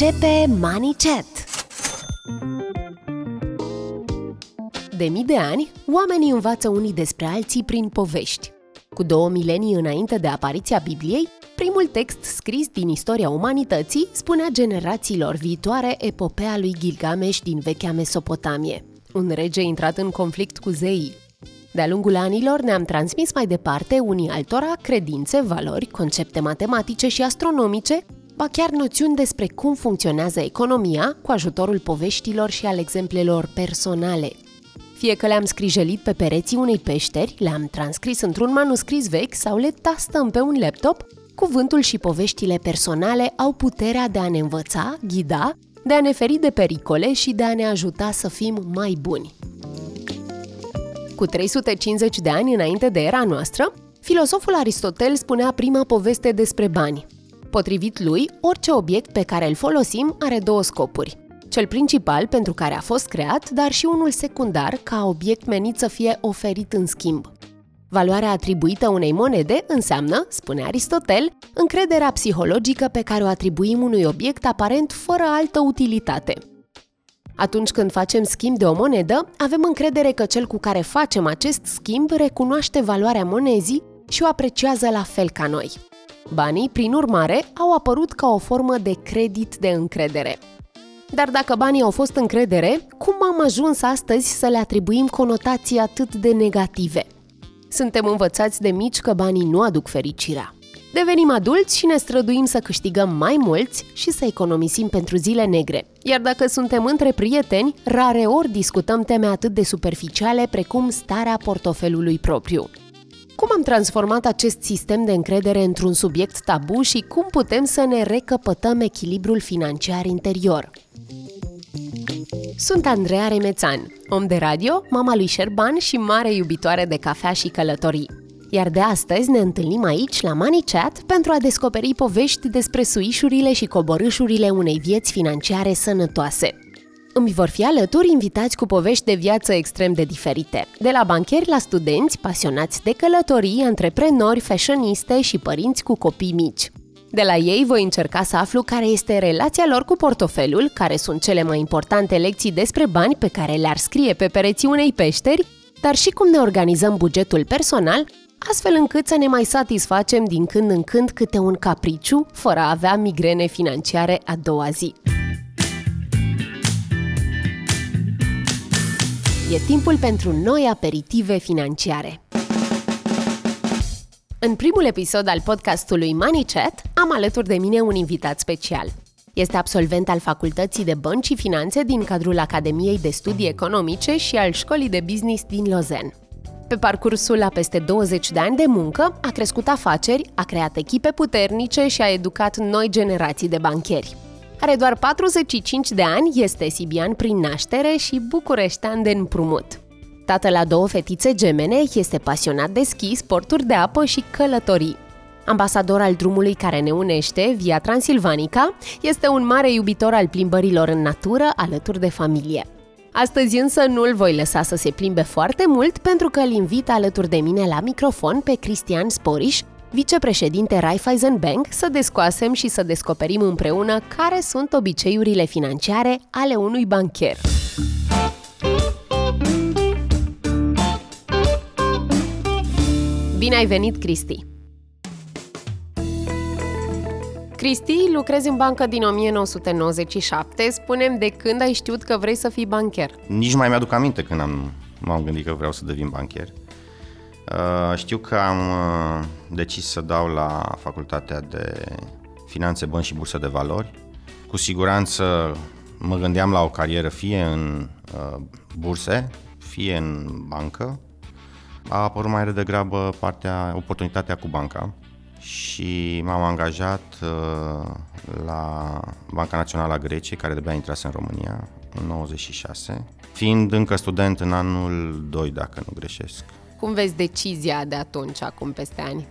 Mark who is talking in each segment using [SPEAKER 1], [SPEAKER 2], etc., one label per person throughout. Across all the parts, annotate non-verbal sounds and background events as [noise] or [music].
[SPEAKER 1] Începe Money Chat! De mii de ani, oamenii învață unii despre alții prin povești. Cu două milenii înainte de apariția Bibliei, primul text scris din istoria umanității spunea generațiilor viitoare epopea lui Gilgamesh din vechea Mesopotamie, un rege intrat în conflict cu zeii. De-a lungul anilor ne-am transmis mai departe unii altora credințe, valori, concepte matematice și astronomice, ba chiar noțiuni despre cum funcționează economia cu ajutorul poveștilor și al exemplelor personale. Fie că le-am scrijelit pe pereții unei peșteri, le-am transcris într-un manuscris vechi sau le tastăm pe un laptop, cuvântul și poveștile personale au puterea de a ne învăța, ghida, de a ne feri de pericole și de a ne ajuta să fim mai buni. Cu 350 de ani înainte de era noastră, filosoful Aristotel spunea prima poveste despre bani. Potrivit lui, orice obiect pe care îl folosim are două scopuri. Cel principal pentru care a fost creat, dar și unul secundar ca obiect menit să fie oferit în schimb. Valoarea atribuită unei monede înseamnă, spune Aristotel, încrederea psihologică pe care o atribuim unui obiect aparent fără altă utilitate. Atunci când facem schimb de o monedă, avem încredere că cel cu care facem acest schimb recunoaște valoarea monezii și o apreciază la fel ca noi. Banii, prin urmare, au apărut ca o formă de credit de încredere. Dar dacă banii au fost încredere, cum am ajuns astăzi să le atribuim conotații atât de negative? Suntem învățați de mici că banii nu aduc fericirea. Devenim adulți și ne străduim să câștigăm mai mulți și să economisim pentru zile negre. Iar dacă suntem între prieteni, rare ori discutăm teme atât de superficiale precum starea portofelului propriu. Cum am transformat acest sistem de încredere într-un subiect tabu și cum putem să ne recăpătăm echilibrul financiar interior? Sunt Andreea Remețan, om de radio, mama lui Șerban și mare iubitoare de cafea și călătorii. Iar de astăzi ne întâlnim aici la Money Chat pentru a descoperi povești despre suișurile și coborâșurile unei vieți financiare sănătoase. Îmi vor fi alături invitați cu povești de viață extrem de diferite, de la bancheri la studenți, pasionați de călătorii, antreprenori, fashioniste și părinți cu copii mici. De la ei voi încerca să aflu care este relația lor cu portofelul, care sunt cele mai importante lecții despre bani pe care le-ar scrie pe pereții unei peșteri, dar și cum ne organizăm bugetul personal, astfel încât să ne mai satisfacem din când în când câte un capriciu, fără a avea migrene financiare a doua zi. E timpul pentru noi aperitive financiare. În primul episod al podcastului Money Chat am alături de mine un invitat special. Este absolvent al Facultății de Bănci și Finanțe din cadrul Academiei de Studii Economice și al Școlii de Business din Lausanne. Pe parcursul la peste 20 de ani de muncă, a crescut afaceri, a creat echipe puternice și a educat noi generații de bancheri. Are doar 45 de ani, este sibian prin naștere și bucureștean de împrumut. Tată la două fetițe gemene, este pasionat de schi, sporturi de apă și călătorii. Ambasador al drumului care ne unește, Via Transilvanica, este un mare iubitor al plimbărilor în natură alături de familie. Astăzi însă nu îl voi lăsa să se plimbe foarte mult pentru că îl invit alături de mine la microfon pe Cristian Sporiș, vicepreședinte Raiffeisen Bank, să descoasem și să descoperim împreună care sunt obiceiurile financiare ale unui bancher. Bine ai venit, Cristi! Cristi, lucrezi în bancă din 1997. Spunem de când ai știut că vrei să fii bancher?
[SPEAKER 2] Nici mai mi-aduc aminte când am, m-am gândit că vreau să devin bancher. Uh, știu că am uh, decis să dau la facultatea de finanțe, bănci și bursă de valori. Cu siguranță mă gândeam la o carieră fie în uh, burse, fie în bancă. A apărut mai degrabă partea, oportunitatea cu banca și m-am angajat uh, la Banca Națională a Greciei, care de-abia intrase în România, în 96, fiind încă student în anul 2, dacă nu greșesc.
[SPEAKER 1] Cum vezi decizia de atunci, acum peste ani?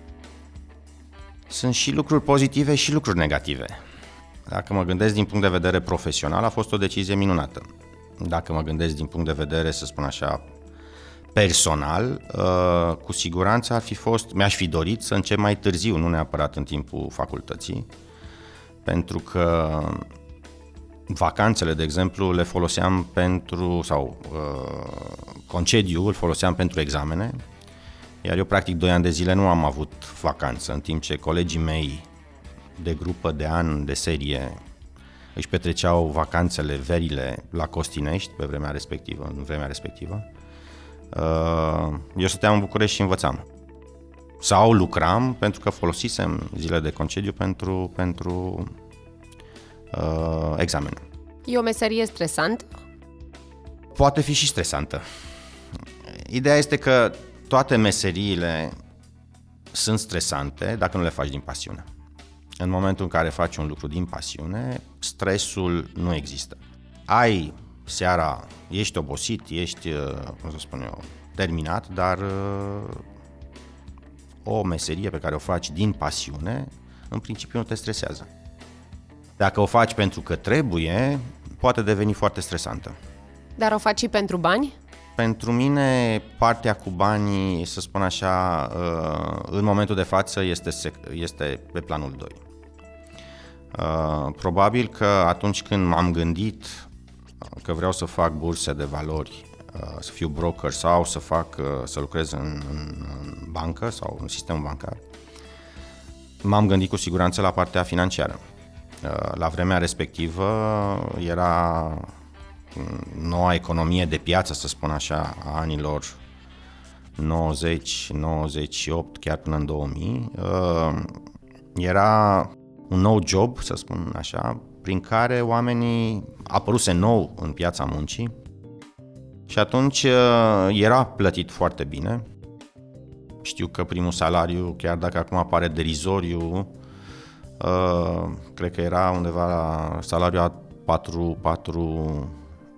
[SPEAKER 2] Sunt și lucruri pozitive și lucruri negative. Dacă mă gândesc din punct de vedere profesional, a fost o decizie minunată. Dacă mă gândesc din punct de vedere, să spun așa, personal, uh, cu siguranță ar fi fost, mi-aș fi dorit să încep mai târziu, nu neapărat în timpul facultății, pentru că vacanțele, de exemplu, le foloseam pentru, sau uh, concediu îl foloseam pentru examene, iar eu practic 2 ani de zile nu am avut vacanță, în timp ce colegii mei de grupă, de an, de serie, își petreceau vacanțele, verile la Costinești pe vremea respectivă, în vremea respectivă. Uh, eu stăteam în București și învățam. Sau lucram pentru că folosisem zile de concediu pentru, pentru uh, examen.
[SPEAKER 1] E o meserie stresantă?
[SPEAKER 2] Poate fi și stresantă. Ideea este că toate meseriile sunt stresante dacă nu le faci din pasiune. În momentul în care faci un lucru din pasiune, stresul nu există. Ai seara, ești obosit, ești, uh, cum să spun eu, terminat, dar uh, o meserie pe care o faci din pasiune, în principiu nu te stresează. Dacă o faci pentru că trebuie, poate deveni foarte stresantă.
[SPEAKER 1] Dar o faci și pentru bani?
[SPEAKER 2] Pentru mine, partea cu banii, să spun așa, uh, în momentul de față este, este pe planul 2. Uh, probabil că atunci când m-am gândit că vreau să fac burse de valori, uh, să fiu broker sau să fac, să lucrez în, în, în bancă sau în sistemul bancar, m-am gândit cu siguranță la partea financiară. La vremea respectivă era noua economie de piață, să spun așa, a anilor 90, 98, chiar până în 2000, uh, era un nou job, să spun așa, prin care oamenii apăruse nou în piața muncii și atunci uh, era plătit foarte bine. Știu că primul salariu, chiar dacă acum apare derizoriu, uh, cred că era undeva la salariul a 4, 4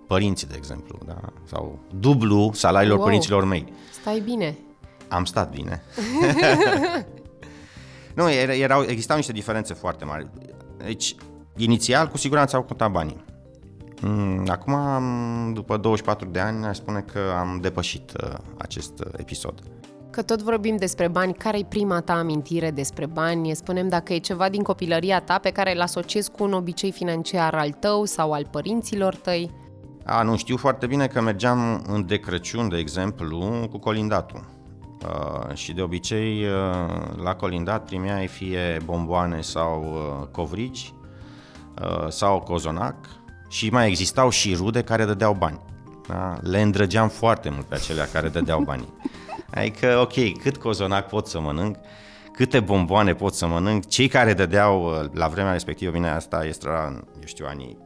[SPEAKER 2] părinții, de exemplu, da? sau dublu salariilor wow. părinților mei.
[SPEAKER 1] Stai bine.
[SPEAKER 2] Am stat bine. [laughs] [laughs] nu, erau, existau niște diferențe foarte mari. Deci, inițial, cu siguranță au contat banii. Mm, acum, după 24 de ani, aș spune că am depășit uh, acest uh, episod.
[SPEAKER 1] Că tot vorbim despre bani, care e prima ta amintire despre bani? Spunem dacă e ceva din copilăria ta pe care îl asociezi cu un obicei financiar al tău sau al părinților tăi?
[SPEAKER 2] A, nu, știu foarte bine că mergeam în de Crăciun, de exemplu, cu colindatul. Uh, și de obicei uh, la colindat primeai fie bomboane sau uh, covrigi uh, sau cozonac și mai existau și rude care dădeau bani. Da? Le îndrăgeam foarte mult pe acelea care dădeau bani. [laughs] Adică, ok, cât cozonac pot să mănânc, câte bomboane pot să mănânc, cei care dădeau uh, la vremea respectivă, bine, asta este, eu știu, anii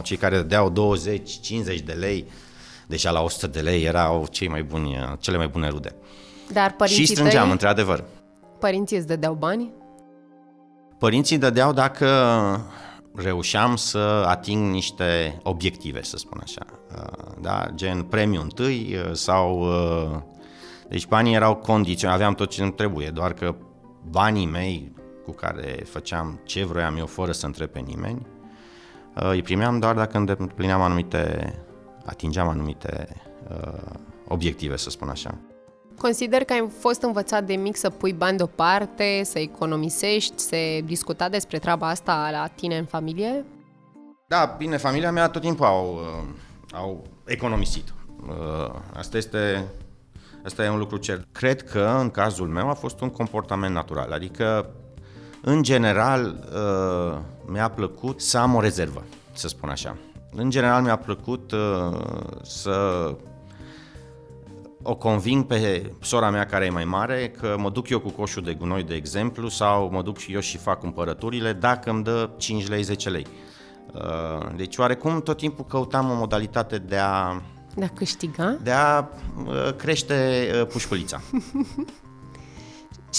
[SPEAKER 2] 85-89, cei care dădeau 20-50 de lei, deja la 100 de lei erau cei mai buni, cele mai bune rude.
[SPEAKER 1] Dar părinții
[SPEAKER 2] Și strângeam,
[SPEAKER 1] tăi,
[SPEAKER 2] într-adevăr.
[SPEAKER 1] Părinții îți dădeau bani?
[SPEAKER 2] Părinții dădeau dacă reușeam să ating niște obiective, să spun așa. Da? Gen premiu întâi sau... Deci banii erau condiționali, aveam tot ce îmi trebuie, doar că banii mei cu care făceam ce vroiam eu fără să întreb pe nimeni, Uh, îi primeam doar dacă îndeplineam anumite, atingeam anumite uh, obiective, să spun așa.
[SPEAKER 1] Consider că ai fost învățat de mic să pui bani deoparte, să economisești, se discuta despre treaba asta la tine în familie?
[SPEAKER 2] Da, bine, familia mea tot timpul au, uh, au economisit. Uh, asta este, asta e un lucru cert. Cred că în cazul meu a fost un comportament natural, adică în general, uh, mi-a plăcut să am o rezervă, să spun așa. În general, mi-a plăcut uh, să o conving pe sora mea care e mai mare că mă duc eu cu coșul de gunoi, de exemplu, sau mă duc și eu și fac cumpărăturile dacă îmi dă 5 lei, 10 lei. Uh, deci oarecum tot timpul căutam o modalitate de a...
[SPEAKER 1] De a câștiga?
[SPEAKER 2] De a crește pușculița. [laughs]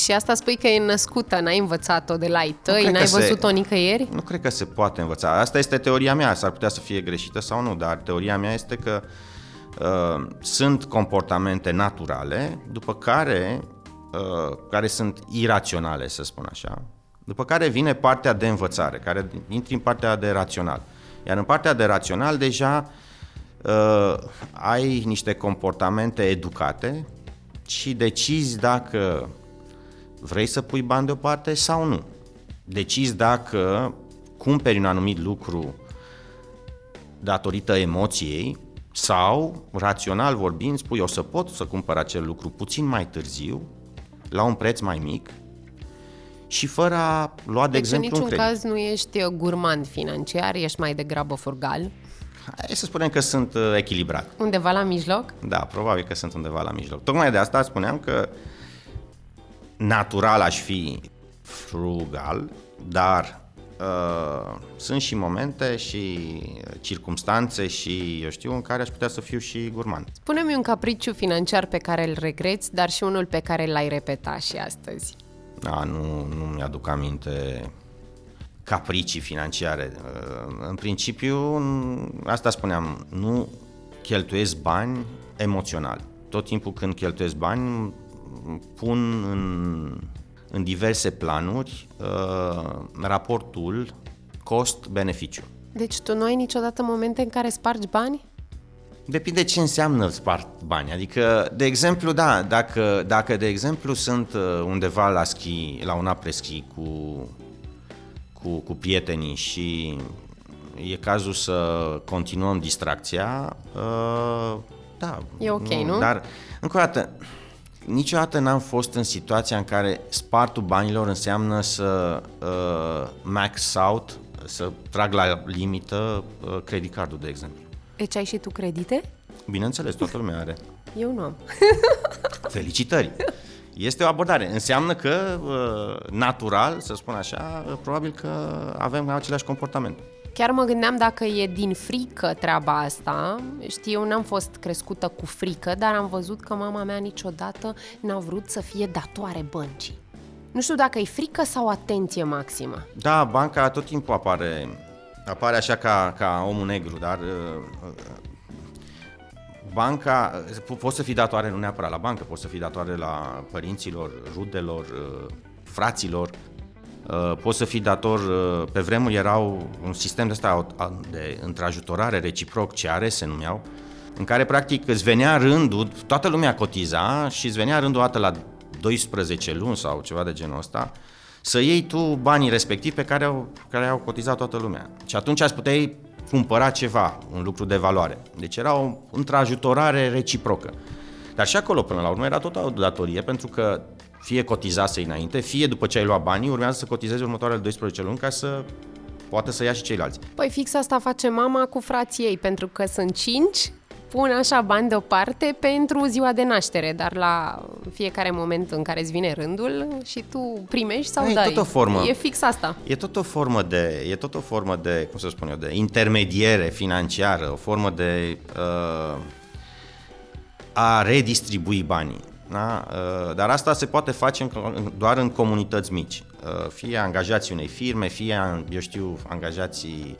[SPEAKER 1] Și asta spui că e născută, n-ai învățat-o de la ai tăi, n-ai văzut-o se, nicăieri?
[SPEAKER 2] Nu cred că se poate învăța. Asta este teoria mea, s-ar putea să fie greșită sau nu, dar teoria mea este că uh, sunt comportamente naturale, după care, uh, care sunt iraționale, să spun așa, după care vine partea de învățare, care intri în partea de rațional. Iar în partea de rațional deja uh, ai niște comportamente educate și decizi dacă vrei să pui bani deoparte sau nu. Decizi dacă cumperi un anumit lucru datorită emoției sau, rațional vorbind, spui o să pot să cumpăr acel lucru puțin mai târziu, la un preț mai mic și fără a lua, de
[SPEAKER 1] deci
[SPEAKER 2] exemplu,
[SPEAKER 1] în niciun
[SPEAKER 2] un credit.
[SPEAKER 1] caz nu ești uh, gurmand financiar, ești mai degrabă furgal.
[SPEAKER 2] Hai să spunem că sunt uh, echilibrat.
[SPEAKER 1] Undeva la mijloc?
[SPEAKER 2] Da, probabil că sunt undeva la mijloc. Tocmai de asta spuneam că natural aș fi frugal, dar uh, sunt și momente și circumstanțe și, eu știu, în care aș putea să fiu și gurmand.
[SPEAKER 1] Spune-mi un capriciu financiar pe care îl regreți, dar și unul pe care l-ai repetat și astăzi.
[SPEAKER 2] Da, nu, nu mi-aduc aminte capricii financiare. Uh, În principiu, asta spuneam, nu cheltuiesc bani emoțional. Tot timpul când cheltuiesc bani, pun în, în diverse planuri uh, raportul cost-beneficiu.
[SPEAKER 1] Deci tu nu ai niciodată momente în care spargi bani?
[SPEAKER 2] Depinde ce înseamnă spart bani. Adică, de exemplu, da, dacă, dacă de exemplu sunt uh, undeva la schi, la un apres-ski cu, cu, cu prietenii și e cazul să continuăm distracția, uh, da.
[SPEAKER 1] E ok, nu?
[SPEAKER 2] Dar, încă o dată, niciodată n-am fost în situația în care spartul banilor înseamnă să uh, max out, să trag la limită uh, credit cardul, de exemplu.
[SPEAKER 1] Deci ai și tu credite?
[SPEAKER 2] Bineînțeles, toată lumea are.
[SPEAKER 1] Eu nu am.
[SPEAKER 2] Felicitări! [laughs] Este o abordare. Înseamnă că, uh, natural, să spun așa, uh, probabil că avem același comportament.
[SPEAKER 1] Chiar mă gândeam dacă e din frică treaba asta. Știi, eu n-am fost crescută cu frică, dar am văzut că mama mea niciodată n-a vrut să fie datoare băncii. Nu știu dacă e frică sau atenție maximă.
[SPEAKER 2] Da, banca tot timpul apare, apare așa ca, ca omul negru, dar uh, banca, po- poți să fii datoare nu neapărat la bancă, poți să fii datoare la părinților, rudelor, uh, fraților, uh, poți să fii dator, uh, pe vremuri erau un sistem de ăsta de întrajutorare reciproc, CR se numeau, în care practic îți venea rândul, toată lumea cotiza și îți venea rândul o dată la 12 luni sau ceva de genul ăsta, să iei tu banii respectivi pe care au, care au cotizat toată lumea. Și atunci ați puteai cumpăra ceva, un lucru de valoare. Deci era o întrajutorare reciprocă. Dar și acolo, până la urmă, era tot o datorie, pentru că fie cotizase înainte, fie după ce ai luat banii, urmează să cotizezi următoarele 12 luni ca să poată să ia și ceilalți.
[SPEAKER 1] Păi fix asta face mama cu frații ei, pentru că sunt cinci, pun așa bani deoparte pentru ziua de naștere, dar la fiecare moment în care îți vine rândul și tu primești sau
[SPEAKER 2] Da, e
[SPEAKER 1] dai.
[SPEAKER 2] tot o formă.
[SPEAKER 1] E fix asta.
[SPEAKER 2] E tot o formă de, e tot o formă de, cum să spun eu, de intermediere financiară, o formă de uh, a redistribui banii. Da? Uh, dar asta se poate face în, în- doar în comunități mici. Uh, fie angajații unei firme, fie, eu știu, angajații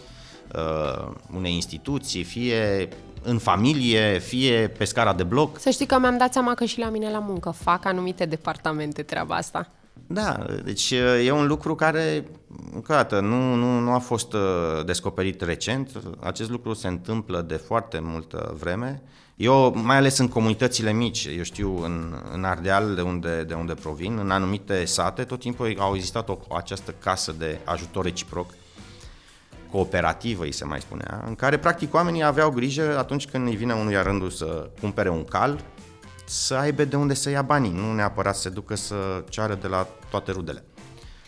[SPEAKER 2] uh, unei instituții, fie în familie, fie pe scara de bloc.
[SPEAKER 1] Să știi că mi-am dat seama că și la mine la muncă fac anumite departamente treaba asta.
[SPEAKER 2] Da, deci e un lucru care, încă o dată, nu, nu, nu a fost uh, descoperit recent. Acest lucru se întâmplă de foarte multă vreme. Eu, mai ales în comunitățile mici, eu știu, în, în Ardeal, de unde, de unde provin, în anumite sate, tot timpul au existat o, această casă de ajutor reciproc, cooperativă, îi se mai spunea, în care, practic, oamenii aveau grijă atunci când îi vine unuia rândul să cumpere un cal, să aibă de unde să ia banii, nu neapărat să se ducă să ceară de la toate rudele.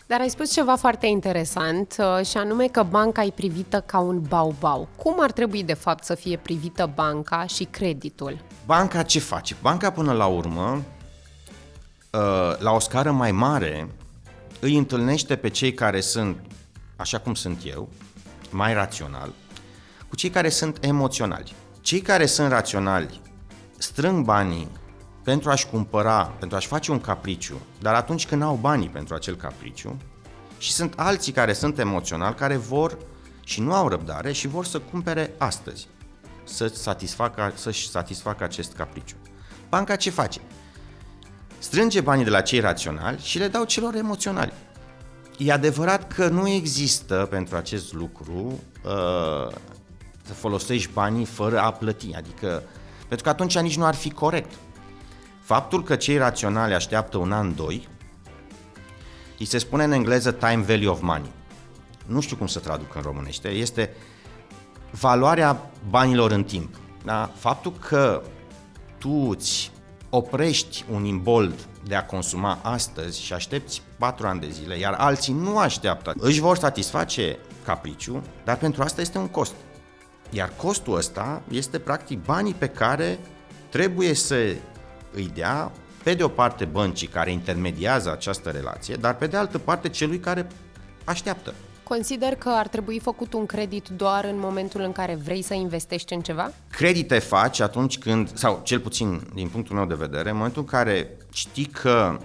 [SPEAKER 1] Dar ai spus ceva foarte interesant uh, și anume că banca e privită ca un bau-bau. Cum ar trebui de fapt să fie privită banca și creditul?
[SPEAKER 2] Banca ce face? Banca până la urmă, uh, la o scară mai mare, îi întâlnește pe cei care sunt, așa cum sunt eu, mai rațional, cu cei care sunt emoționali. Cei care sunt raționali strâng banii pentru a-și cumpăra, pentru a-și face un capriciu, dar atunci când au banii pentru acel capriciu, și sunt alții care sunt emoționali, care vor și nu au răbdare și vor să cumpere astăzi, să satisfacă, să-și satisfacă acest capriciu. Banca ce face? Strânge banii de la cei raționali și le dau celor emoționali. E adevărat că nu există pentru acest lucru uh, să folosești banii fără a plăti, adică pentru că atunci nici nu ar fi corect. Faptul că cei raționali așteaptă un an, doi, îi se spune în engleză time value of money. nu știu cum să traduc în românește, este valoarea banilor în timp. Da? Faptul că tu îți oprești un imbold de a consuma astăzi și aștepți 4 ani de zile, iar alții nu așteaptă, își vor satisface capriciu, dar pentru asta este un cost. Iar costul ăsta este practic banii pe care trebuie să îi dea pe de o parte băncii care intermediază această relație, dar pe de altă parte celui care așteaptă.
[SPEAKER 1] Consider că ar trebui făcut un credit doar în momentul în care vrei să investești în ceva?
[SPEAKER 2] Credite faci atunci când, sau cel puțin din punctul meu de vedere, în momentul în care știi că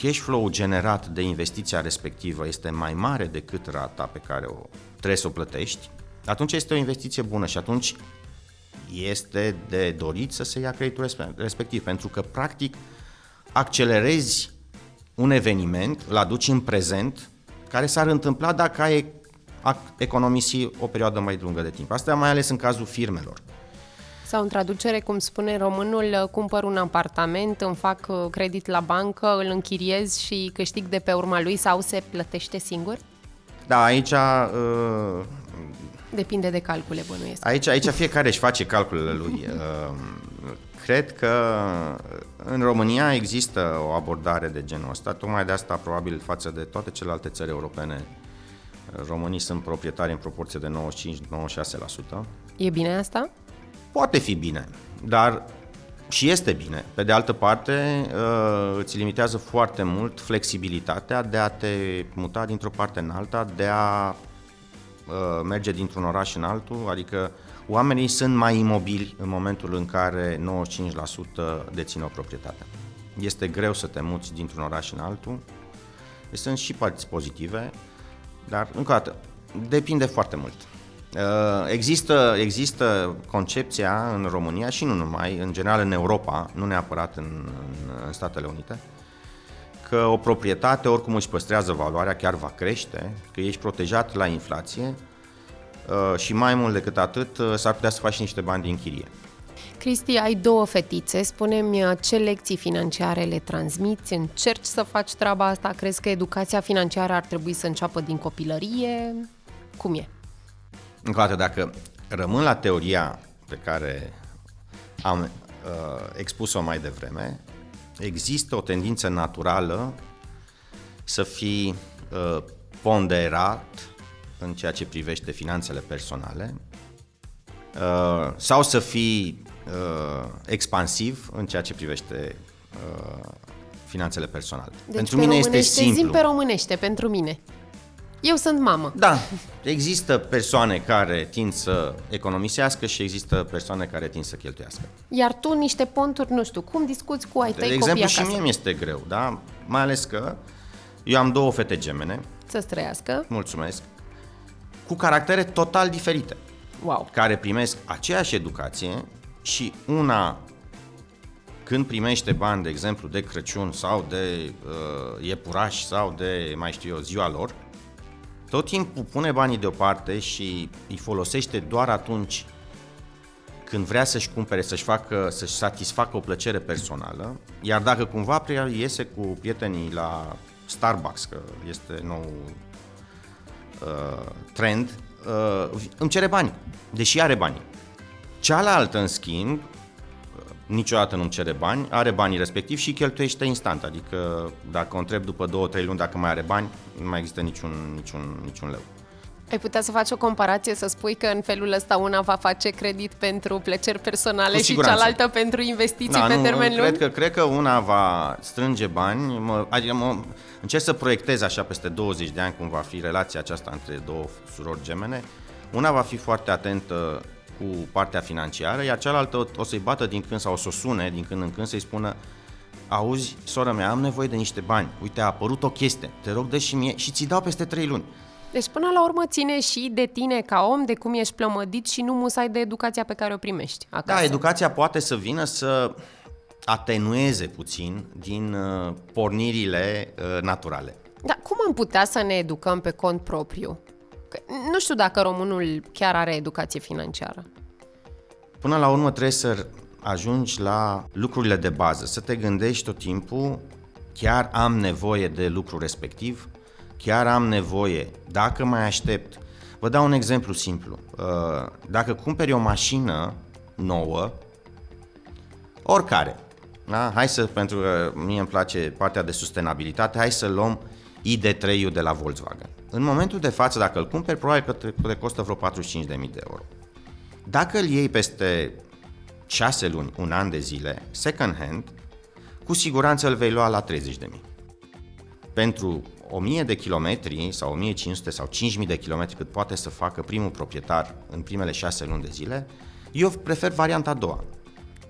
[SPEAKER 2] cash flow generat de investiția respectivă este mai mare decât rata pe care o trebuie să o plătești, atunci este o investiție bună și atunci este de dorit să se ia creditul respectiv, pentru că practic accelerezi un eveniment, îl aduci în prezent, care s-ar întâmpla dacă ai economisi o perioadă mai lungă de timp. Asta mai ales în cazul firmelor.
[SPEAKER 1] Sau în traducere, cum spune românul, cumpăr un apartament, îmi fac uh, credit la bancă, îl închiriez și câștig de pe urma lui sau se plătește singur?
[SPEAKER 2] Da, aici... Uh,
[SPEAKER 1] Depinde de calcule, bănuiesc.
[SPEAKER 2] Aici, aici fiecare își face calculele lui. Uh, cred că în România există o abordare de genul ăsta, tocmai de asta probabil față de toate celelalte țări europene românii sunt proprietari în proporție de 95-96%.
[SPEAKER 1] E bine asta?
[SPEAKER 2] Poate fi bine, dar și este bine. Pe de altă parte, uh, îți limitează foarte mult flexibilitatea de a te muta dintr-o parte în alta, de a uh, merge dintr-un oraș în altul, adică oamenii sunt mai imobili în momentul în care 95% dețin o proprietate. Este greu să te muți dintr-un oraș în altul. Sunt și părți pozitive, dar, încă o dată, depinde foarte mult. Uh, există, există concepția în România și nu numai, în general în Europa, nu neapărat în, în, în Statele Unite, că o proprietate oricum își păstrează valoarea, chiar va crește, că ești protejat la inflație uh, și mai mult decât atât uh, s-ar putea să faci niște bani din chirie.
[SPEAKER 1] Cristi, ai două fetițe, spune-mi ce lecții financiare le transmiți, încerci să faci treaba asta, crezi că educația financiară ar trebui să înceapă din copilărie? Cum e?
[SPEAKER 2] Încă o dată, dacă rămân la teoria pe care am uh, expus-o mai devreme, există o tendință naturală să fii uh, ponderat în ceea ce privește finanțele personale uh, sau să fii uh, expansiv în ceea ce privește uh, finanțele personale.
[SPEAKER 1] Deci pentru mine este simplu. Zim pe românește, pentru mine. Eu sunt mamă.
[SPEAKER 2] Da, există persoane care tind să economisească și există persoane care tind să cheltuiască.
[SPEAKER 1] Iar tu niște ponturi, nu știu, cum discuți cu ai tăi
[SPEAKER 2] De exemplu, și mie mi-este greu, da? Mai ales că eu am două fete gemene.
[SPEAKER 1] Să trăiască.
[SPEAKER 2] Mulțumesc. Cu caractere total diferite.
[SPEAKER 1] Wow.
[SPEAKER 2] Care primesc aceeași educație și una când primește bani, de exemplu, de Crăciun sau de uh, iepuraș sau de, mai știu eu, ziua lor, tot timpul pune banii deoparte și îi folosește doar atunci când vrea să-și cumpere, să-și facă, să-și satisfacă o plăcere personală, iar dacă cumva iese cu prietenii la Starbucks, că este nou uh, trend, uh, îmi cere bani, deși are bani. Cealaltă, în schimb, niciodată nu-mi cere bani, are banii respectiv și cheltuiește instant, adică dacă o întreb după 2-3 luni dacă mai are bani, nu mai există niciun, niciun, niciun leu.
[SPEAKER 1] Ai putea să faci o comparație, să spui că în felul ăsta una va face credit pentru plăceri personale și cealaltă pentru investiții da, pe nu, termen lung?
[SPEAKER 2] Cred că, cred că una va strânge bani, mă, adică mă, încerc să proiectez așa peste 20 de ani cum va fi relația aceasta între două surori gemene. Una va fi foarte atentă cu partea financiară, iar cealaltă o să-i bată din când sau o să o sune din când în când să-i spună auzi, sora mea, am nevoie de niște bani, uite, a apărut o chestie, te rog, dă și mie și ți dau peste trei luni.
[SPEAKER 1] Deci până la urmă ține și de tine ca om, de cum ești plămădit și nu musai de educația pe care o primești acasă.
[SPEAKER 2] Da, educația poate să vină să atenueze puțin din uh, pornirile uh, naturale.
[SPEAKER 1] Dar cum am putea să ne educăm pe cont propriu? Că nu știu dacă românul chiar are educație financiară.
[SPEAKER 2] Până la urmă trebuie să ajungi la lucrurile de bază, să te gândești tot timpul, chiar am nevoie de lucru respectiv, chiar am nevoie, dacă mai aștept, vă dau un exemplu simplu. Uh, dacă cumperi o mașină nouă, oricare, da? hai să, pentru că mie îmi place partea de sustenabilitate, hai să luăm ID3-ul de la Volkswagen. În momentul de față, dacă îl cumperi, probabil că te, te costă vreo 45.000 de euro. Dacă îl iei peste 6 luni, un an de zile, second hand, cu siguranță îl vei lua la 30.000. Pentru 1000 de kilometri sau 1500 sau 5000 de kilometri cât poate să facă primul proprietar în primele 6 luni de zile, eu prefer varianta a doua.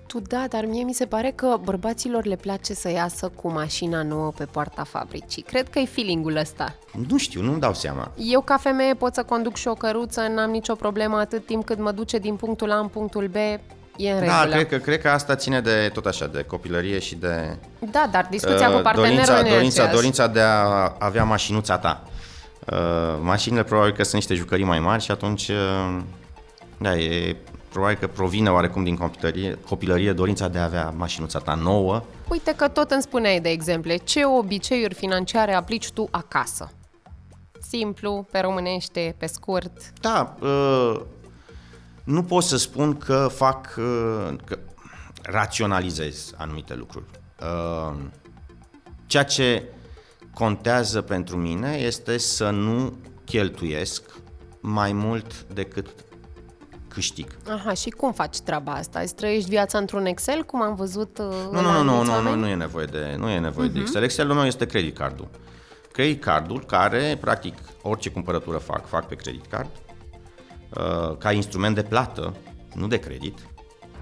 [SPEAKER 1] Tu da, dar mie mi se pare că bărbaților le place să iasă cu mașina nouă pe poarta fabricii. Cred că e feeling-ul ăsta.
[SPEAKER 2] Nu știu, nu-mi dau seama.
[SPEAKER 1] Eu ca femeie pot să conduc și o căruță, n-am nicio problemă atât timp cât mă duce din punctul A în punctul B, e în
[SPEAKER 2] Da,
[SPEAKER 1] regulă.
[SPEAKER 2] cred că, cred că asta ține de tot așa, de copilărie și de
[SPEAKER 1] Da, dar discuția
[SPEAKER 2] uh,
[SPEAKER 1] cu partenerul
[SPEAKER 2] dorința,
[SPEAKER 1] nu e
[SPEAKER 2] dorința,
[SPEAKER 1] aceeași.
[SPEAKER 2] dorința de a avea mașinuța ta. Uh, mașinile probabil că sunt niște jucării mai mari și atunci, uh, da, e probabil că provine oarecum din copilărie, copilărie dorința de a avea mașinuța ta nouă.
[SPEAKER 1] Uite că tot îmi spuneai de exemple. Ce obiceiuri financiare aplici tu acasă? Simplu, pe românește, pe scurt.
[SPEAKER 2] Da, uh, nu pot să spun că fac, uh, că raționalizez anumite lucruri. Uh, ceea ce contează pentru mine este să nu cheltuiesc mai mult decât câștig.
[SPEAKER 1] Aha, și cum faci treaba asta? Îți trăiești viața într-un Excel, cum am văzut uh,
[SPEAKER 2] Nu,
[SPEAKER 1] la
[SPEAKER 2] nu, nu, nu,
[SPEAKER 1] mulți
[SPEAKER 2] nu, nu,
[SPEAKER 1] oameni?
[SPEAKER 2] nu e nevoie de, nu e nevoie
[SPEAKER 1] Mhm.
[SPEAKER 2] de Excel. Excelul meu este credit cardul. Credit cardul care, practic, orice cumpărătură fac, fac pe credit card, uh, ca instrument de plată, nu de credit.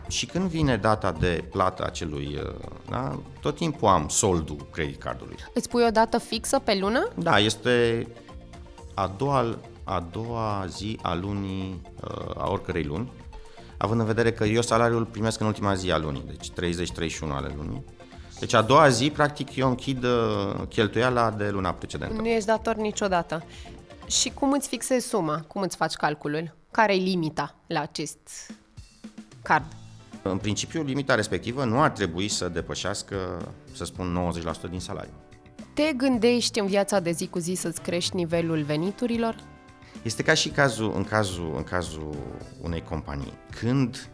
[SPEAKER 2] Și când vine data de plată a acelui, uh, da, tot timpul am soldul credit cardului.
[SPEAKER 1] Îți pui o dată fixă pe lună?
[SPEAKER 2] Da, este a doua, a doua zi a lunii, uh, a oricărei luni, având în vedere că eu salariul îl primesc în ultima zi a lunii, deci 30-31 ale lunii. Deci a doua zi, practic, eu închid uh, cheltuiala de luna precedentă.
[SPEAKER 1] Nu ești dator niciodată. Și cum îți fixezi suma? Cum îți faci calculul? Care e limita la acest card?
[SPEAKER 2] În principiu, limita respectivă nu ar trebui să depășească, să spun, 90% din salariu.
[SPEAKER 1] Te gândești în viața de zi cu zi să-ți crești nivelul veniturilor?
[SPEAKER 2] Este ca și cazul, în, cazul, în cazul unei companii. Când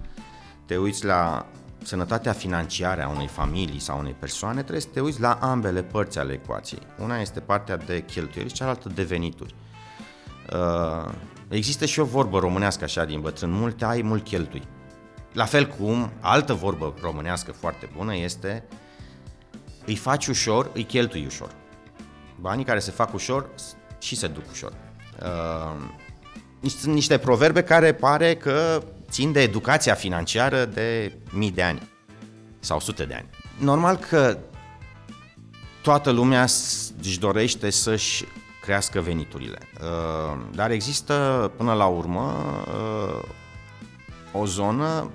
[SPEAKER 2] te uiți la sănătatea financiară a unei familii sau unei persoane, trebuie să te uiți la ambele părți ale ecuației. Una este partea de cheltuieli și cealaltă de venituri. Uh, există și o vorbă românească așa din bătrân, mult ai, mult cheltui. La fel cum, altă vorbă românească foarte bună este îi faci ușor, îi cheltui ușor. Banii care se fac ușor și se duc ușor. Uh, sunt niște proverbe care pare că țin de educația financiară de mii de ani sau sute de ani. Normal că toată lumea s- își dorește să-și crească veniturile, Uh, dar există până la urmă uh, o zonă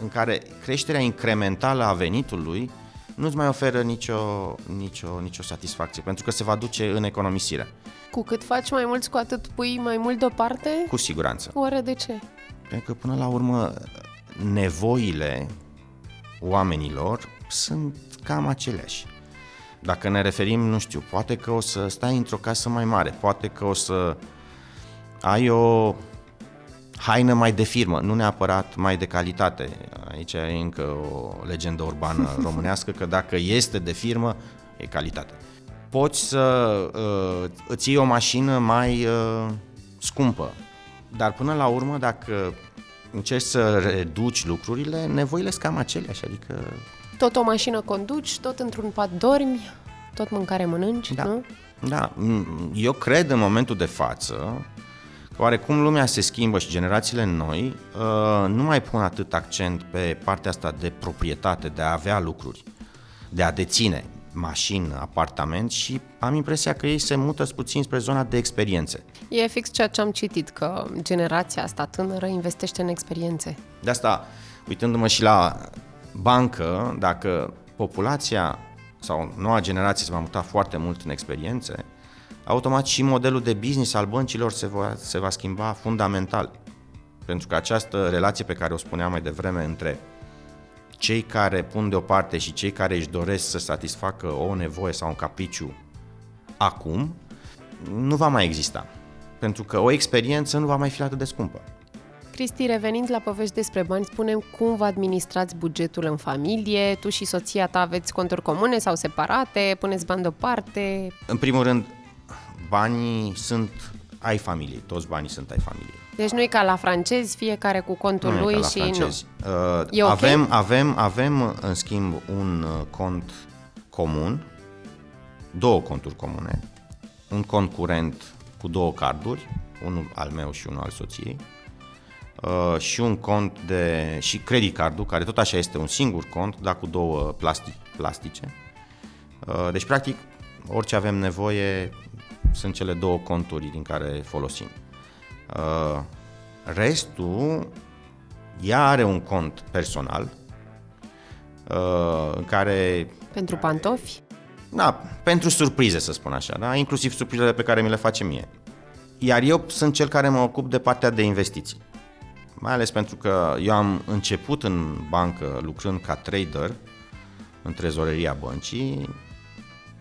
[SPEAKER 2] în care creșterea incrementală a venitului nu-ți mai oferă nicio, nicio, nicio satisfacție, pentru că se va duce în economisire,
[SPEAKER 1] Cu cât faci mai mulți, cu atât pui mai mult deoparte?
[SPEAKER 2] cu siguranță.
[SPEAKER 1] Oare de ce?
[SPEAKER 2] Pentru că până la urmă nevoile oamenilor sunt cam aceleași. Dacă ne referim, nu știu, poate că o să stai într-o casă mai mare, poate că o să ai o haină mai de firmă, nu neapărat mai de calitate. Aici e încă o legendă urbană [laughs] românească că dacă este de firmă, e calitate. Poți să uh, îți iei o mașină mai uh, scumpă, dar până la urmă, dacă încerci să reduci lucrurile, nevoile sunt cam aceleași, adică
[SPEAKER 1] Tot o mașină conduci, tot într-un pat dormi, tot mâncare mănânci,
[SPEAKER 2] Da.
[SPEAKER 1] nu?
[SPEAKER 2] Da, m- eu cred în momentul de față că oarecum lumea se schimbă și generațiile noi uh, nu mai pun atât accent pe partea asta de proprietate, de a avea lucruri, de a deține mașină, apartament și am impresia că ei se mută puțin spre zona de experiențe.
[SPEAKER 1] E fix ceea ce am citit, că generația asta tânără investește în experiențe.
[SPEAKER 2] De asta, uitându-mă și la bancă, dacă populația sau noua generație se va muta foarte mult în experiențe, automat și modelul de business al băncilor se va, se va schimba fundamental. Pentru că această relație pe care o spuneam mai devreme între cei care pun deoparte și cei care își doresc să satisfacă o nevoie sau un capriciu acum, nu va mai exista. Pentru că o experiență nu va mai fi atât de scumpă.
[SPEAKER 1] Cristi, revenind la povești despre bani, spunem cum vă administrați bugetul în familie, tu și soția ta aveți conturi comune sau separate, puneți bani deoparte?
[SPEAKER 2] În primul rând, banii sunt ai familiei, toți banii sunt ai familiei.
[SPEAKER 1] Deci nu e ca la francezi, fiecare cu contul
[SPEAKER 2] nu
[SPEAKER 1] lui
[SPEAKER 2] e ca la
[SPEAKER 1] și
[SPEAKER 2] francezi.
[SPEAKER 1] nu.
[SPEAKER 2] Uh,
[SPEAKER 1] E ok?
[SPEAKER 2] avem, avem, avem, în schimb, un uh, cont comun, două conturi comune, un cont curent cu două carduri, unul al meu și unul al soției, uh, și un cont de și credit cardul, care tot așa este un singur cont, dar cu două plastic, plastice. Uh, Deci, practic, orice avem nevoie sunt cele două conturi din care folosim. Uh, Restul, ea are un cont personal uh, în care
[SPEAKER 1] Pentru pantofi?
[SPEAKER 2] da, pentru surprize, să spun așa, da? inclusiv surprizele pe care mi le face mie. Iar eu sunt cel care mă ocup de partea de investiții. Mai ales pentru că eu am început în bancă lucrând ca trader în trezoreria băncii.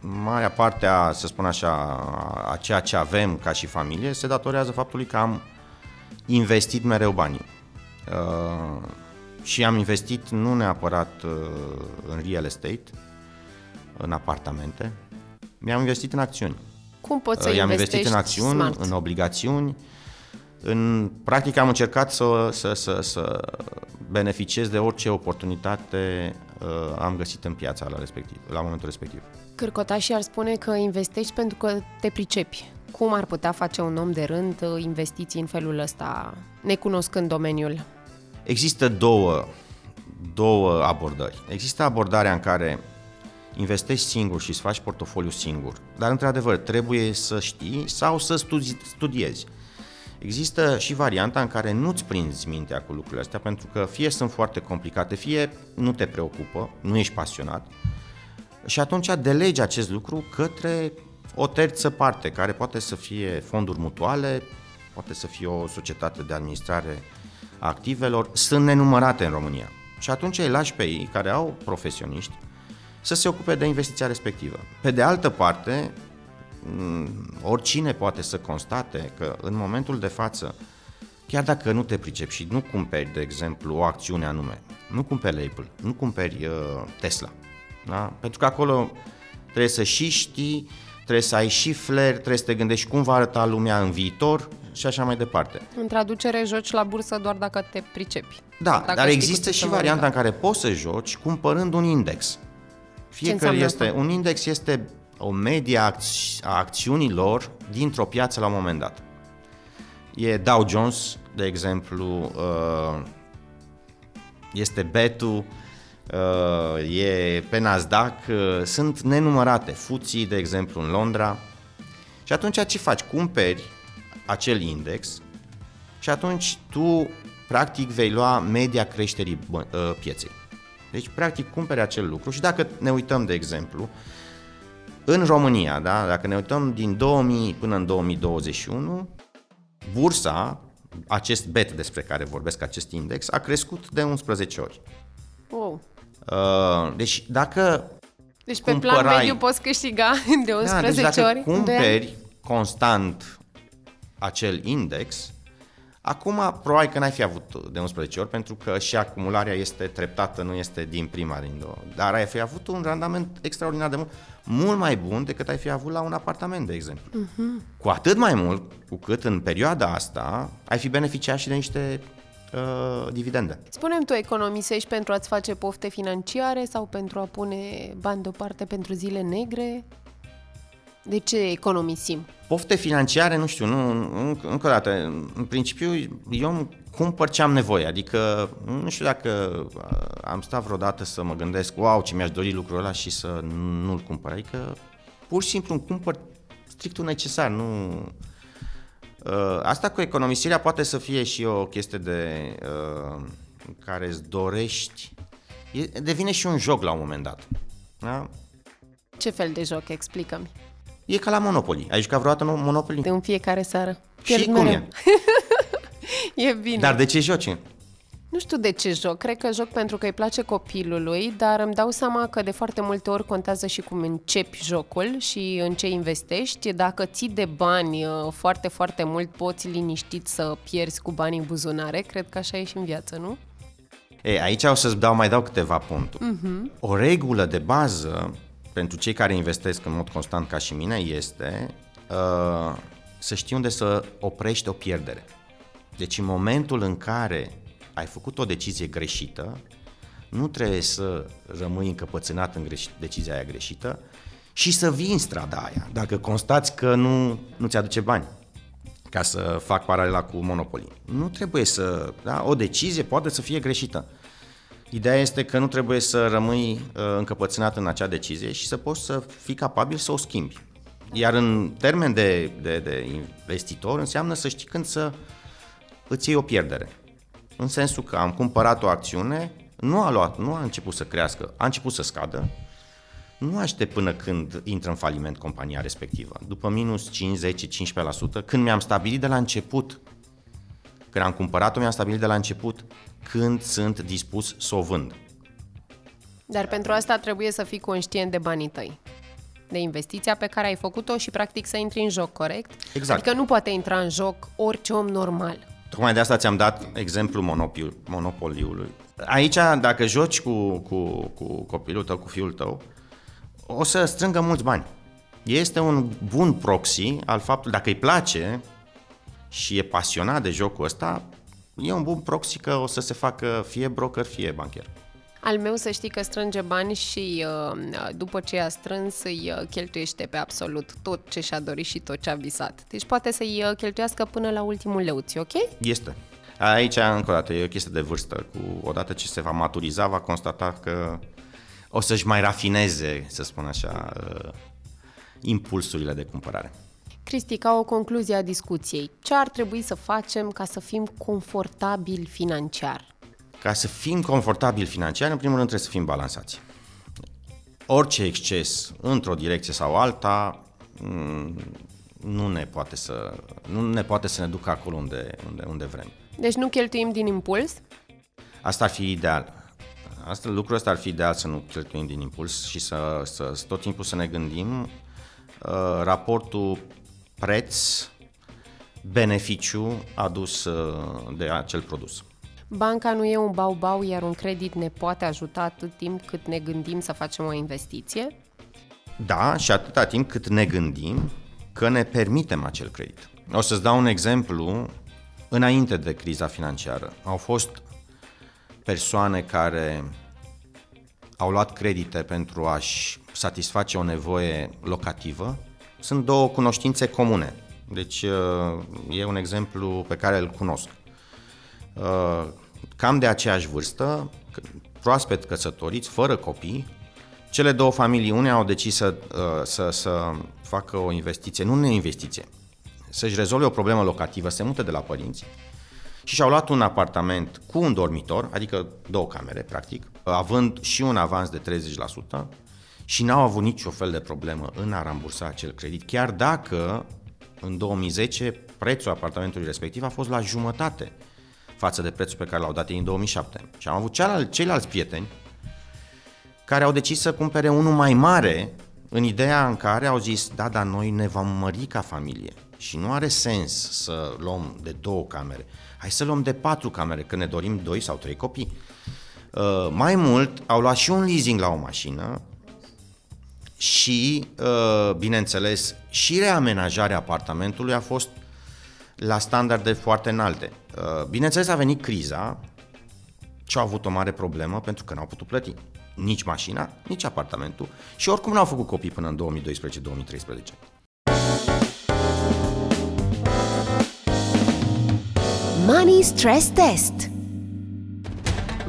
[SPEAKER 2] Marea parte a, să spun așa, a ceea ce avem ca și familie se datorează faptului că am investit mereu banii. Uh, și am investit nu neapărat uh, în real estate, în apartamente, mi-am investit în acțiuni.
[SPEAKER 1] Cum poți să
[SPEAKER 2] Uh, I-am
[SPEAKER 1] investești
[SPEAKER 2] investit în acțiuni,
[SPEAKER 1] smart?
[SPEAKER 2] în obligațiuni. În practic am încercat să, să, să, să beneficiez de orice oportunitate uh, am găsit în piața la, respectiv, la momentul respectiv.
[SPEAKER 1] Cârcotașii ar spune că investești pentru că te pricepi. Cum ar putea face un om de rând uh, investiții în felul ăsta, necunoscând domeniul?
[SPEAKER 2] Există două, două abordări. Există abordarea în care investești singur și îți faci portofoliu singur, dar într-adevăr trebuie să știi sau să studi- studiezi. Există și varianta în care nu-ți prinzi mintea cu lucrurile astea, pentru că fie sunt foarte complicate, fie nu te preocupă, nu ești pasionat, și atunci delegi acest lucru către o terță parte, care poate să fie fonduri mutuale, poate să fie o societate de administrare a activelor, sunt nenumărate în România. Și atunci îi lași pe ei, care au profesioniști, să se ocupe de investiția respectivă. Pe de altă parte, m, oricine poate să constate că în momentul de față, chiar dacă nu te pricepi și nu cumperi, de exemplu, o acțiune anume, nu cumperi Apple, nu cumperi uh, Tesla, da? pentru că acolo trebuie să și știi, trebuie să ai și flair, trebuie să te gândești cum va arăta lumea în viitor și așa mai departe.
[SPEAKER 1] În traducere, joci la bursă doar dacă te pricepi.
[SPEAKER 2] Da,
[SPEAKER 1] Dacă
[SPEAKER 2] dar
[SPEAKER 1] știi
[SPEAKER 2] există
[SPEAKER 1] cu ce
[SPEAKER 2] și
[SPEAKER 1] să mă
[SPEAKER 2] varianta în
[SPEAKER 1] lega.
[SPEAKER 2] care poți să joci cumpărând un index. Fiecare
[SPEAKER 1] înseamnă
[SPEAKER 2] este,
[SPEAKER 1] asta?
[SPEAKER 2] un index este o medie a, acți- a acțiunilor dintr-o piață la un moment dat. E Dow Jones, de exemplu, uh, este Betu, uh, e pe Nasdaq, uh, sunt nenumărate, FTSE, de exemplu, în Londra. Și atunci ce faci? Cumperi acel index și atunci tu practic vei lua media creșterii bă- uh, pieței. Deci practic cumperi acel lucru și dacă ne uităm de exemplu în România, da, dacă ne uităm din 2000 până în 2021, bursa, acest bet despre care vorbesc, acest index, a crescut de 11 ori.
[SPEAKER 1] Wow.
[SPEAKER 2] Uh, Deci dacă
[SPEAKER 1] Deci pe plan
[SPEAKER 2] Cumpărai-
[SPEAKER 1] mediu poți câștiga de 11
[SPEAKER 2] da, deci dacă
[SPEAKER 1] ori. în doi ani.
[SPEAKER 2] cumperi constant acel index, acum probabil că n-ai fi avut de 11 ori, pentru că și acumularea este treptată, nu este din prima, din două. Dar ai fi avut un randament extraordinar de mult, mult mai bun decât ai fi avut la un apartament, de exemplu. Uh-huh. Cu atât mai mult, cu cât în perioada asta ai fi beneficiat și de niște uh, dividende.
[SPEAKER 1] Spunem tu, economisești pentru a-ți face pofte financiare sau pentru a pune bani deoparte pentru zile negre? De ce economisim?
[SPEAKER 2] Pofte financiare, nu știu, nu, în- încă o dată, în principiu eu îmi cumpăr ce am nevoie, adică nu știu dacă uh, am stat vreodată să mă gândesc, wow, ce mi-aș dori lucrul ăla și să nu-l cumpăr, adică pur și simplu îmi cumpăr strictul necesar, nu... Uh, Asta cu economisirea poate să fie și o chestie de uh, în care îți dorești, e, devine și un joc la un moment dat. Da?
[SPEAKER 1] Ce fel de joc? Explică-mi.
[SPEAKER 2] E ca la Monopoly. Ai jucat vreodată Monopoly?
[SPEAKER 1] De în fiecare seară.
[SPEAKER 2] Și cum e? [laughs]
[SPEAKER 1] e bine.
[SPEAKER 2] Dar de ce joci?
[SPEAKER 1] Nu știu de ce joc, cred că joc pentru că îi place copilului, dar îmi dau seama că de foarte multe ori contează și cum începi jocul și în ce investești. Dacă ții de bani uh, foarte, foarte mult, poți liniștit să pierzi cu banii în buzunare. Cred că așa e și în viață, nu?
[SPEAKER 2] E, aici o să-ți dau, mai dau câteva puncturi. Uh-huh. O regulă de bază pentru cei care investesc în mod constant ca și mine este uh, să știi unde să oprești o pierdere. Deci în momentul în care ai făcut o decizie greșită, nu trebuie să rămâi încăpățânat în greș- decizia aia greșită și să vii în strada aia, dacă constați că nu, nu ți aduce bani ca să fac paralela cu Monopoly. Nu trebuie să... Da, o decizie poate să fie greșită. Ideea este că nu trebuie să rămâi uh, încăpățânat în acea decizie și să poți să fii capabil să o schimbi. Iar în termen de, de, de investitor înseamnă să știi când să îți iei o pierdere. În sensul că am cumpărat o acțiune, nu a luat, nu a început să crească, a început să scadă, nu aștept până când intră în faliment compania respectivă. După minus 5, 10, 15%, când mi-am stabilit de la început, când am cumpărat-o, mi-am stabilit de la început când sunt dispus să o vând.
[SPEAKER 1] Dar pentru asta trebuie să fii conștient de banii tăi de investiția pe care ai făcut-o și practic să intri în joc, corect?
[SPEAKER 2] Exact.
[SPEAKER 1] Adică nu poate intra în joc orice om normal.
[SPEAKER 2] Tocmai de asta ți-am dat exemplul monopoliului. Aici, dacă joci cu, cu, cu copilul tău, cu fiul tău, o să strângă mulți bani. Este un bun proxy al faptului, dacă îi place și e pasionat de jocul ăsta, e un bun proxy că o să se facă fie broker, fie bancher.
[SPEAKER 1] Al meu să știi că strânge bani și uh, după ce a strâns îi uh, cheltuiește pe absolut tot ce și-a dorit și tot ce a visat. Deci poate să-i uh, cheltuiască până la ultimul leuț, ok?
[SPEAKER 2] Este. Aici, încă o dată, e o chestie de vârstă. Cu, odată ce se va maturiza, va constata că o să-și mai rafineze, să spun așa, impulsurile de cumpărare.
[SPEAKER 1] Cristi, ca o concluzie a discuției, ce ar trebui să facem ca să fim confortabili financiar?
[SPEAKER 2] Ca să fim confortabili financiar, în primul rând trebuie să fim balansați. Orice exces într-o direcție sau alta mm, nu ne poate să, nu ne, poate să ne ducă acolo unde, unde, unde vrem.
[SPEAKER 1] Deci nu cheltuim din impuls?
[SPEAKER 2] Asta ar fi ideal. Asta, lucrul ăsta ar fi ideal să nu cheltuim din impuls și să, să, să tot timpul să ne gândim uh, raportul preț-beneficiu adus uh, de acel produs.
[SPEAKER 1] Banca nu e un bau-bau, iar un credit ne poate ajuta atât timp cât ne gândim să facem o investiție?
[SPEAKER 2] Da, și atâta timp cât ne gândim că ne permitem acel credit. O să-ți dau un exemplu. Înainte de criza financiară, au fost persoane care au luat credite pentru a-și satisface o nevoie locativă. Sunt două cunoștințe comune. Deci e un exemplu pe care îl cunosc cam de aceeași vârstă, proaspet căsătoriți, fără copii, cele două familii, unea au decis să, uh, să, să facă o investiție, nu o investiție, să-și rezolve o problemă locativă, se mută de la părinți și și-au luat un apartament cu un dormitor, adică două camere, practic, având și un avans de 30% și n-au avut nicio fel de problemă în a rambursa acel credit, chiar dacă în 2010 prețul apartamentului respectiv a fost la jumătate față de prețul pe care l-au dat ei în 2007. Și am avut cealalt, ceilalți prieteni care au decis să cumpere unul mai mare în ideea în care au zis, da, dar noi ne vom mări ca familie și nu are sens să luăm de două camere. Hai să luăm de patru camere, că ne dorim doi sau trei copii. Uh, mai mult, au luat și un leasing la o mașină și, uh, bineînțeles, și reamenajarea apartamentului a fost la standarde foarte înalte. Uh, bineînțeles, a venit criza și au avut o mare problemă pentru că n-au putut plăti nici mașina, nici apartamentul și oricum n-au făcut copii până în 2012-2013.
[SPEAKER 1] Money Stress Test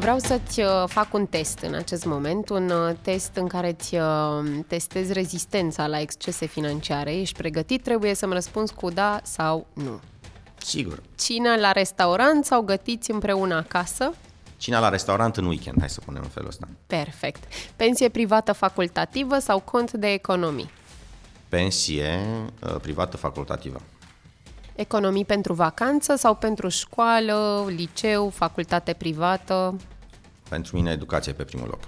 [SPEAKER 1] Vreau să-ți uh, fac un test în acest moment, un uh, test în care îți testezi rezistența la excese financiare. Ești pregătit? Trebuie să-mi răspunzi cu da sau nu.
[SPEAKER 2] Sigur.
[SPEAKER 1] Cină la restaurant sau gătiți împreună acasă?
[SPEAKER 2] Cina la restaurant în weekend, hai să punem în felul ăsta.
[SPEAKER 1] Perfect. Pensie privată facultativă sau cont de economii?
[SPEAKER 2] Pensie uh, privată facultativă.
[SPEAKER 1] Economii pentru vacanță sau pentru școală, liceu, facultate privată?
[SPEAKER 2] Pentru mine educație pe primul loc.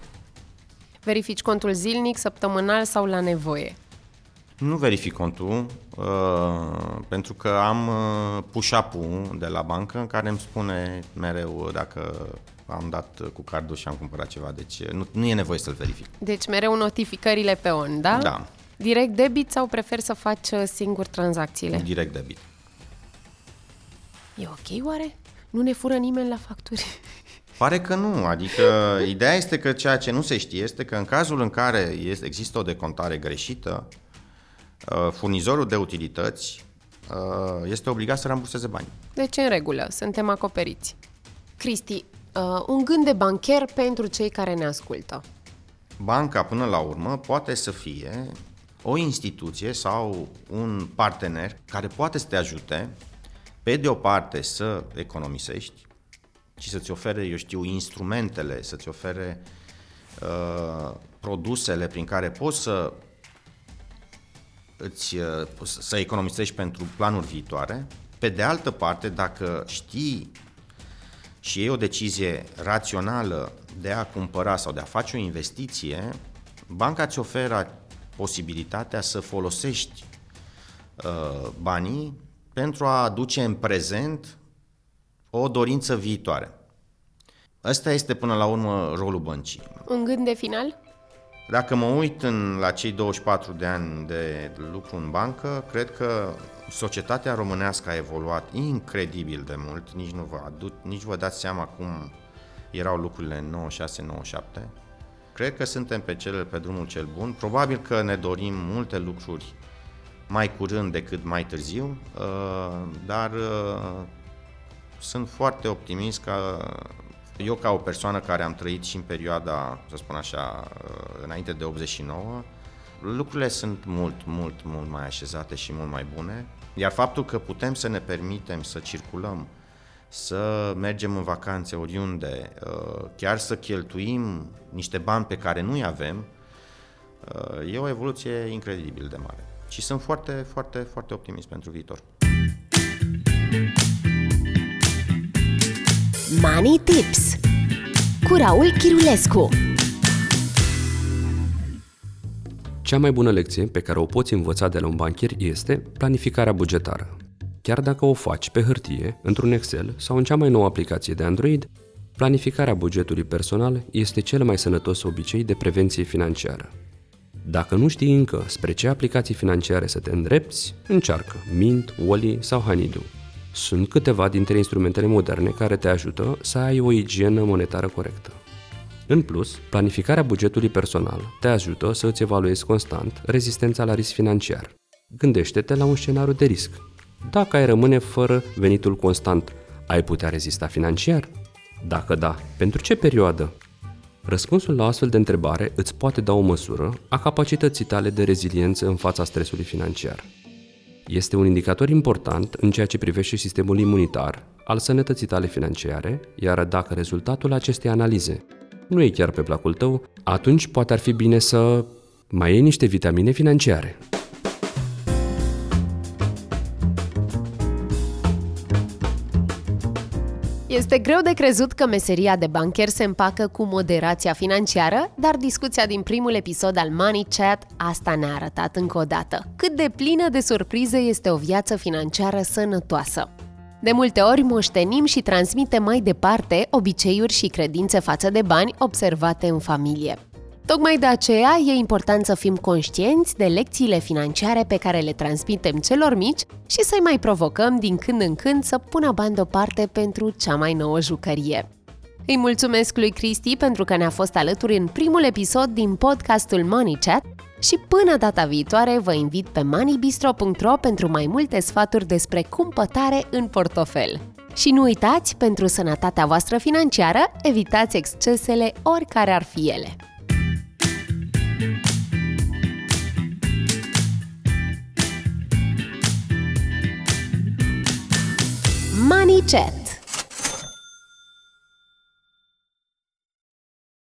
[SPEAKER 1] Verifici contul zilnic, săptămânal sau la nevoie?
[SPEAKER 2] Nu verific contul, uh, pentru că am uh, push-up-ul de la bancă în care îmi spune mereu dacă am dat cu cardul și am cumpărat ceva, deci nu, nu e nevoie să-l verific.
[SPEAKER 1] Deci mereu notificările pe on, da?
[SPEAKER 2] Da.
[SPEAKER 1] Direct debit sau prefer să faci uh, singur tranzacțiile?
[SPEAKER 2] Direct debit.
[SPEAKER 1] E ok oare? Nu ne fură nimeni la facturi?
[SPEAKER 2] Pare că nu, adică ideea este că ceea ce nu se știe este că în cazul în care este, există o decontare greșită, uh, furnizorul de utilități uh, este obligat să ramburseze bani.
[SPEAKER 1] Deci în regulă, suntem acoperiți. Cristi, uh, un gând de bancher pentru cei care ne ascultă.
[SPEAKER 2] Banca, până la urmă, poate să fie o instituție sau un partener care poate să te ajute, pe de o parte, să economisești, și să-ți ofere, eu știu, instrumentele, să-ți ofere uh, produsele prin care poți să îți, uh, să economisești pentru planuri viitoare. Pe de altă parte, dacă știi și e o decizie rațională de a cumpăra sau de a face o investiție, banca ți oferă posibilitatea să folosești uh, banii pentru a aduce în prezent o dorință viitoare. Ăsta este până la urmă rolul băncii.
[SPEAKER 1] Un gând de final?
[SPEAKER 2] Dacă mă uit în, la cei 24 de ani de lucru în bancă, cred că societatea românească a evoluat incredibil de mult, nici nu vă, adu- nici vă dați seama cum erau lucrurile în 96-97. Cred că suntem pe, cel, pe drumul cel bun. Probabil că ne dorim multe lucruri mai curând decât mai târziu, uh, dar uh, sunt foarte optimist că eu ca o persoană care am trăit și în perioada, să spun așa, uh, înainte de 89, lucrurile sunt mult, mult, mult mai așezate și mult mai bune, iar faptul că putem să ne permitem să circulăm, să mergem în vacanțe oriunde, uh, chiar să cheltuim niște bani pe care nu-i avem, uh, e o evoluție incredibil de mare. Și sunt foarte, foarte, foarte optimist pentru viitor.
[SPEAKER 1] Money Tips cu Raul Chirulescu
[SPEAKER 3] Cea mai bună lecție pe care o poți învăța de la un bancher este planificarea bugetară. Chiar dacă o faci pe hârtie, într-un Excel sau în cea mai nouă aplicație de Android, planificarea bugetului personal este cel mai sănătos obicei de prevenție financiară. Dacă nu știi încă spre ce aplicații financiare să te îndrepți, încearcă Mint, Wally sau Honeydew – sunt câteva dintre instrumentele moderne care te ajută să ai o igienă monetară corectă. În plus, planificarea bugetului personal te ajută să îți evaluezi constant rezistența la risc financiar. Gândește-te la un scenariu de risc. Dacă ai rămâne fără venitul constant, ai putea rezista financiar? Dacă da, pentru ce perioadă? Răspunsul la astfel de întrebare îți poate da o măsură a capacității tale de reziliență în fața stresului financiar. Este un indicator important în ceea ce privește sistemul imunitar al sănătății tale financiare, iar dacă rezultatul acestei analize nu e chiar pe placul tău, atunci poate ar fi bine să mai iei niște vitamine financiare.
[SPEAKER 1] Este greu de crezut că meseria de bancher se împacă cu moderația financiară, dar discuția din primul episod al Money Chat asta ne-a arătat încă o dată. Cât de plină de surprize este o viață financiară sănătoasă. De multe ori moștenim și transmitem mai departe obiceiuri și credințe față de bani observate în familie. Tocmai de aceea e important să fim conștienți de lecțiile financiare pe care le transmitem celor mici și să-i mai provocăm din când în când să pună bani deoparte pentru cea mai nouă jucărie. Îi mulțumesc lui Cristi pentru că ne-a fost alături în primul episod din podcastul Money Chat și până data viitoare vă invit pe moneybistro.ro pentru mai multe sfaturi despre cumpătare în portofel. Și nu uitați, pentru sănătatea voastră financiară, evitați excesele oricare ar fi ele. Money Chat